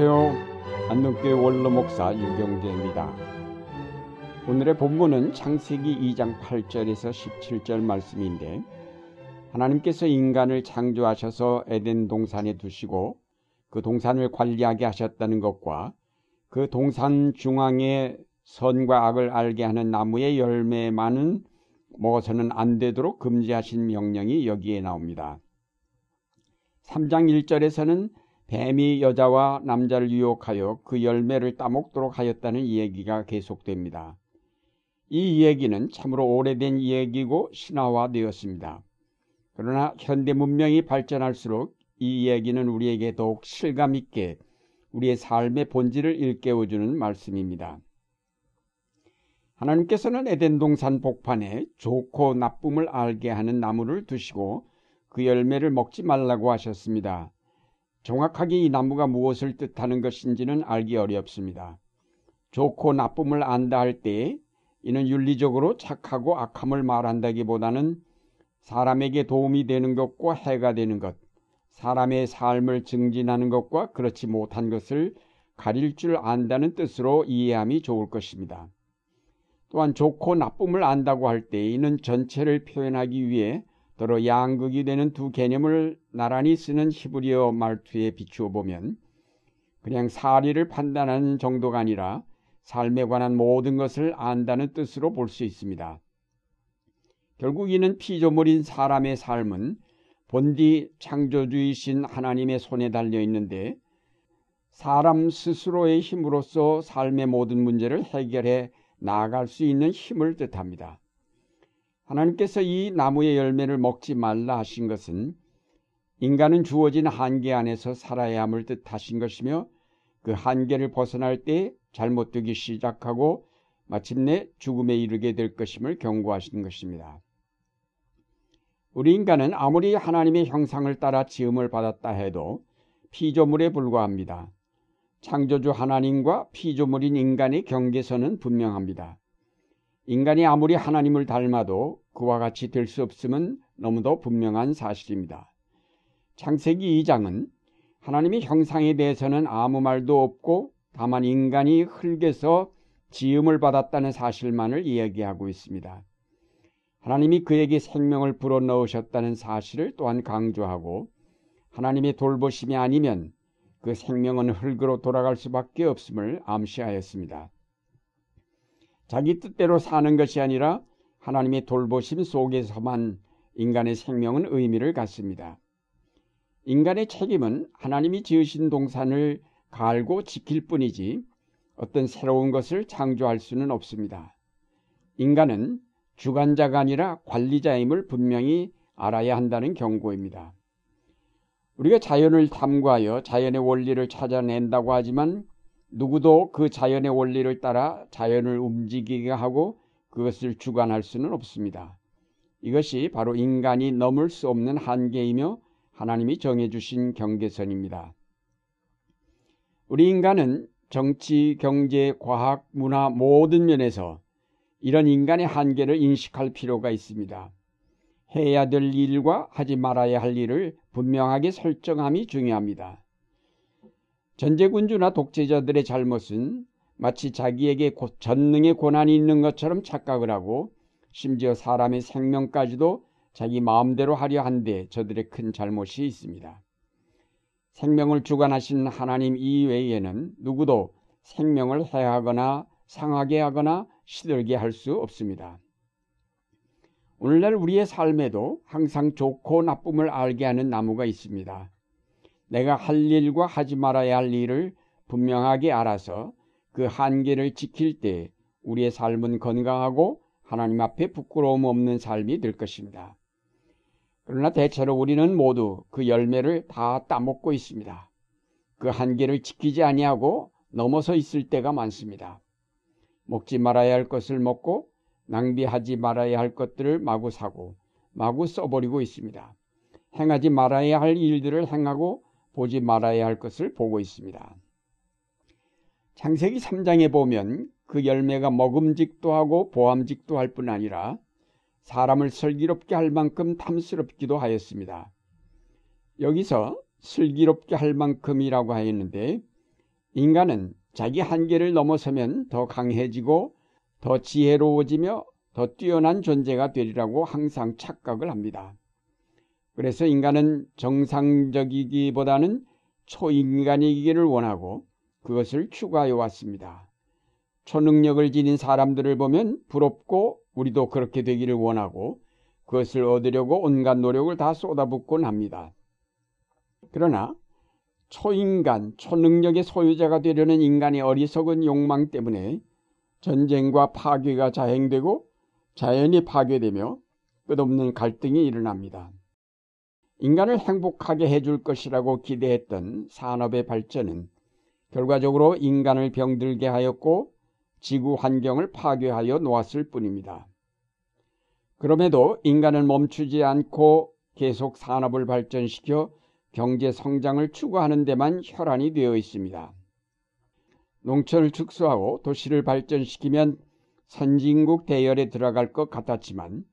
안녕하세요. 안동교회 원로 목사 유경재입니다. 오늘의 본문은 창세기 2장 8절에서 17절 말씀인데 하나님께서 인간을 창조하셔서 에덴 동산에 두시고 그 동산을 관리하게 하셨다는 것과 그 동산 중앙에 선과 악을 알게 하는 나무의 열매만은 먹어서는 안 되도록 금지하신 명령이 여기에 나옵니다. 3장 1절에서는 뱀이 여자와 남자를 유혹하여 그 열매를 따먹도록 하였다는 이야기가 계속됩니다. 이 이야기는 참으로 오래된 이야기고 신화화되었습니다. 그러나 현대 문명이 발전할수록 이 이야기는 우리에게 더욱 실감 있게 우리의 삶의 본질을 일깨워주는 말씀입니다. 하나님께서는 에덴 동산 복판에 좋고 나쁨을 알게 하는 나무를 두시고 그 열매를 먹지 말라고 하셨습니다. 정확하게 이 나무가 무엇을 뜻하는 것인지는 알기 어렵습니다. 좋고 나쁨을 안다 할 때 이는 윤리적으로 착하고 악함을 말한다기보다는 사람에게 도움이 되는 것과 해가 되는 것, 사람의 삶을 증진하는 것과 그렇지 못한 것을 가릴 줄 안다는 뜻으로 이해함이 좋을 것입니다. 또한 좋고 나쁨을 안다고 할 때 이는 전체를 표현하기 위해 더러 양극이 되는 두 개념을 나란히 쓰는 히브리어 말투에 비추어 보면 그냥 사리를 판단하는 정도가 아니라 삶에 관한 모든 것을 안다는 뜻으로 볼 수 있습니다. 결국 이는 피조물인 사람의 삶은 본디 창조주이신 하나님의 손에 달려 있는데 사람 스스로의 힘으로써 삶의 모든 문제를 해결해 나아갈 수 있는 힘을 뜻합니다. 하나님께서 이 나무의 열매를 먹지 말라 하신 것은 인간은 주어진 한계 안에서 살아야 함을 뜻하신 것이며 그 한계를 벗어날 때 잘못되기 시작하고 마침내 죽음에 이르게 될 것임을 경고하신 것입니다. 우리 인간은 아무리 하나님의 형상을 따라 지음을 받았다 해도 피조물에 불과합니다. 창조주 하나님과 피조물인 인간의 경계선은 분명합니다. 인간이 아무리 하나님을 닮아도 그와 같이 될 수 없음은 너무도 분명한 사실입니다. 창세기 2장은 하나님의 형상에 대해서는 아무 말도 없고 다만 인간이 흙에서 지음을 받았다는 사실만을 이야기하고 있습니다. 하나님이 그에게 생명을 불어넣으셨다는 사실을 또한 강조하고 하나님의 돌보심이 아니면 그 생명은 흙으로 돌아갈 수밖에 없음을 암시하였습니다. 자기 뜻대로 사는 것이 아니라 하나님의 돌보심 속에서만 인간의 생명은 의미를 갖습니다. 인간의 책임은 하나님이 지으신 동산을 갈고 지킬 뿐이지 어떤 새로운 것을 창조할 수는 없습니다. 인간은 주관자가 아니라 관리자임을 분명히 알아야 한다는 경고입니다. 우리가 자연을 탐구하여 자연의 원리를 찾아낸다고 하지만 누구도 그 자연의 원리를 따라 자연을 움직이게 하고 그것을 주관할 수는 없습니다. 이것이 바로 인간이 넘을 수 없는 한계이며 하나님이 정해주신 경계선입니다. 우리 인간은 정치, 경제, 과학, 문화 모든 면에서 이런 인간의 한계를 인식할 필요가 있습니다. 해야 될 일과 하지 말아야 할 일을 분명하게 설정함이 중요합니다. 전제군주나 독재자들의 잘못은 마치 자기에게 전능의 권한이 있는 것처럼 착각을 하고 심지어 사람의 생명까지도 자기 마음대로 하려 한데 저들의 큰 잘못이 있습니다. 생명을 주관하신 하나님 이외에는 누구도 생명을 해하거나 상하게 하거나 시들게 할 수 없습니다. 오늘날 우리의 삶에도 항상 좋고 나쁨을 알게 하는 나무가 있습니다. 내가 할 일과 하지 말아야 할 일을 분명하게 알아서 그 한계를 지킬 때 우리의 삶은 건강하고 하나님 앞에 부끄러움 없는 삶이 될 것입니다. 그러나 대체로 우리는 모두 그 열매를 다 따먹고 있습니다. 그 한계를 지키지 아니하고 넘어서 있을 때가 많습니다. 먹지 말아야 할 것을 먹고 낭비하지 말아야 할 것들을 마구 사고 마구 써버리고 있습니다. 행하지 말아야 할 일들을 행하고 보지 말아야 할 것을 보고 있습니다. 창세기 3장에 보면 그 열매가 먹음직도 하고 보암직도 할 뿐 아니라 사람을 슬기롭게 할 만큼 탐스럽기도 하였습니다. 여기서 슬기롭게 할 만큼이라고 하였는데 인간은 자기 한계를 넘어서면 더 강해지고 더 지혜로워지며 더 뛰어난 존재가 되리라고 항상 착각을 합니다. 그래서 인간은 정상적이기보다는 초인간이기를 원하고 그것을 추구하여 왔습니다. 초능력을 지닌 사람들을 보면 부럽고 우리도 그렇게 되기를 원하고 그것을 얻으려고 온갖 노력을 다 쏟아붓곤 합니다. 그러나 초인간, 초능력의 소유자가 되려는 인간의 어리석은 욕망 때문에 전쟁과 파괴가 자행되고 자연이 파괴되며 끝없는 갈등이 일어납니다. 인간을 행복하게 해줄 것이라고 기대했던 산업의 발전은 결과적으로 인간을 병들게 하였고 지구 환경을 파괴하여 놓았을 뿐입니다. 그럼에도 인간은 멈추지 않고 계속 산업을 발전시켜 경제 성장을 추구하는 데만 혈안이 되어 있습니다. 농촌을 축소하고 도시를 발전시키면 선진국 대열에 들어갈 것 같았지만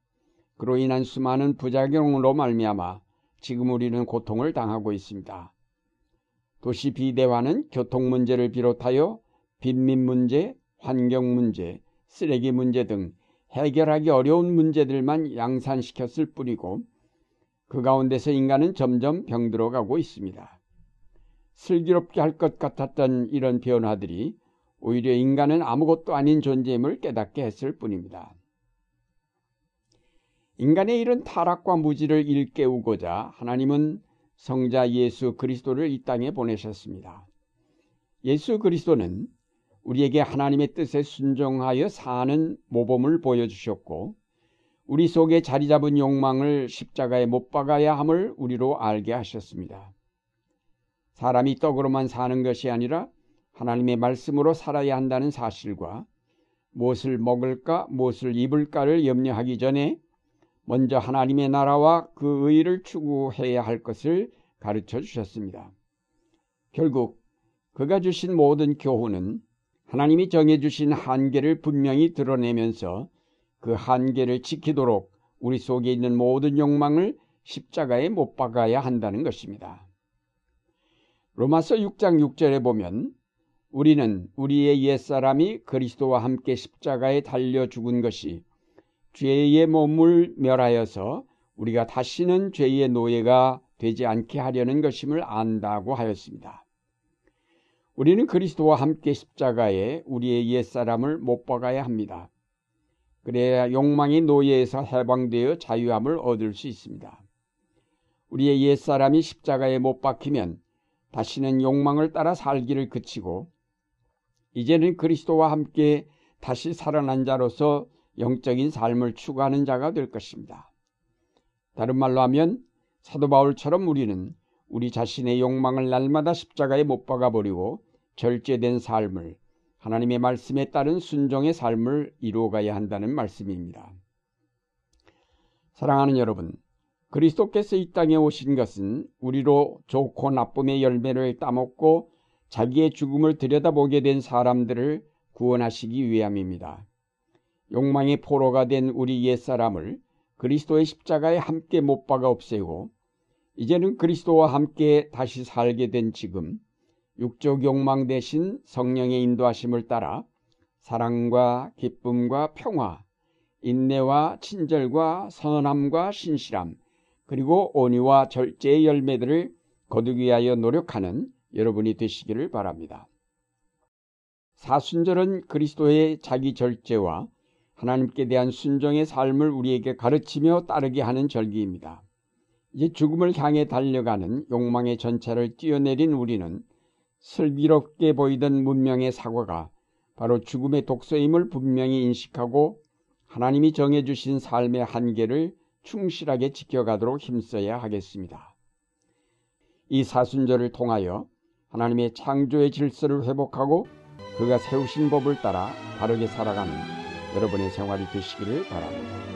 그로 인한 수많은 부작용으로 말미암아 지금 우리는 고통을 당하고 있습니다. 도시 비대화는 교통 문제를 비롯하여 빈민 문제, 환경 문제, 쓰레기 문제 등 해결하기 어려운 문제들만 양산시켰을 뿐이고 그 가운데서 인간은 점점 병들어 가고 있습니다. 슬기롭게 할 것 같았던 이런 변화들이 오히려 인간은 아무것도 아닌 존재임을 깨닫게 했을 뿐입니다. 인간의 이런 타락과 무지를 일깨우고자 하나님은 성자 예수 그리스도를 이 땅에 보내셨습니다. 예수 그리스도는 우리에게 하나님의 뜻에 순종하여 사는 모범을 보여주셨고 우리 속에 자리 잡은 욕망을 십자가에 못 박아야 함을 우리로 알게 하셨습니다. 사람이 떡으로만 사는 것이 아니라 하나님의 말씀으로 살아야 한다는 사실과 무엇을 먹을까, 무엇을 입을까를 염려하기 전에 먼저 하나님의 나라와 그 의를 추구해야 할 것을 가르쳐 주셨습니다. 결국 그가 주신 모든 교훈은 하나님이 정해주신 한계를 분명히 드러내면서 그 한계를 지키도록 우리 속에 있는 모든 욕망을 십자가에 못 박아야 한다는 것입니다. 로마서 6장 6절에 보면 우리는 우리의 옛사람이 그리스도와 함께 십자가에 달려 죽은 것이 죄의 몸을 멸하여서 우리가 다시는 죄의 노예가 되지 않게 하려는 것임을 안다고 하였습니다. 우리는 그리스도와 함께 십자가에 우리의 옛사람을 못 박아야 합니다. 그래야 욕망의 노예에서 해방되어 자유함을 얻을 수 있습니다. 우리의 옛사람이 십자가에 못 박히면 다시는 욕망을 따라 살기를 그치고 이제는 그리스도와 함께 다시 살아난 자로서 영적인 삶을 추구하는 자가 될 것입니다. 다른 말로 하면 사도 바울처럼 우리는 우리 자신의 욕망을 날마다 십자가에 못 박아 버리고 절제된 삶을 하나님의 말씀에 따른 순종의 삶을 이루어가야 한다는 말씀입니다. 사랑하는 여러분, 그리스도께서 이 땅에 오신 것은 우리로 좋고 나쁨의 열매를 따먹고 자기의 죽음을 들여다보게 된 사람들을 구원하시기 위함입니다. 욕망의 포로가 된 우리 옛사람을 그리스도의 십자가에 함께 못 박아 없애고 이제는 그리스도와 함께 다시 살게 된 지금 육적 욕망 대신 성령의 인도하심을 따라 사랑과 기쁨과 평화, 인내와 친절과 선함과 신실함, 그리고 온유와 절제의 열매들을 거두기 위하여 노력하는 여러분이 되시기를 바랍니다. 사순절은 그리스도의 자기 절제와 하나님께 대한 순종의 삶을 우리에게 가르치며 따르게 하는 절기입니다. 이제 죽음을 향해 달려가는 욕망의 전차를 뛰어내린 우리는 슬기롭게 보이던 문명의 사과가 바로 죽음의 독소임을 분명히 인식하고 하나님이 정해주신 삶의 한계를 충실하게 지켜가도록 힘써야 하겠습니다. 이 사순절을 통하여 하나님의 창조의 질서를 회복하고 그가 세우신 법을 따라 바르게 살아가는 여러분의 생활이 되시기를 바랍니다.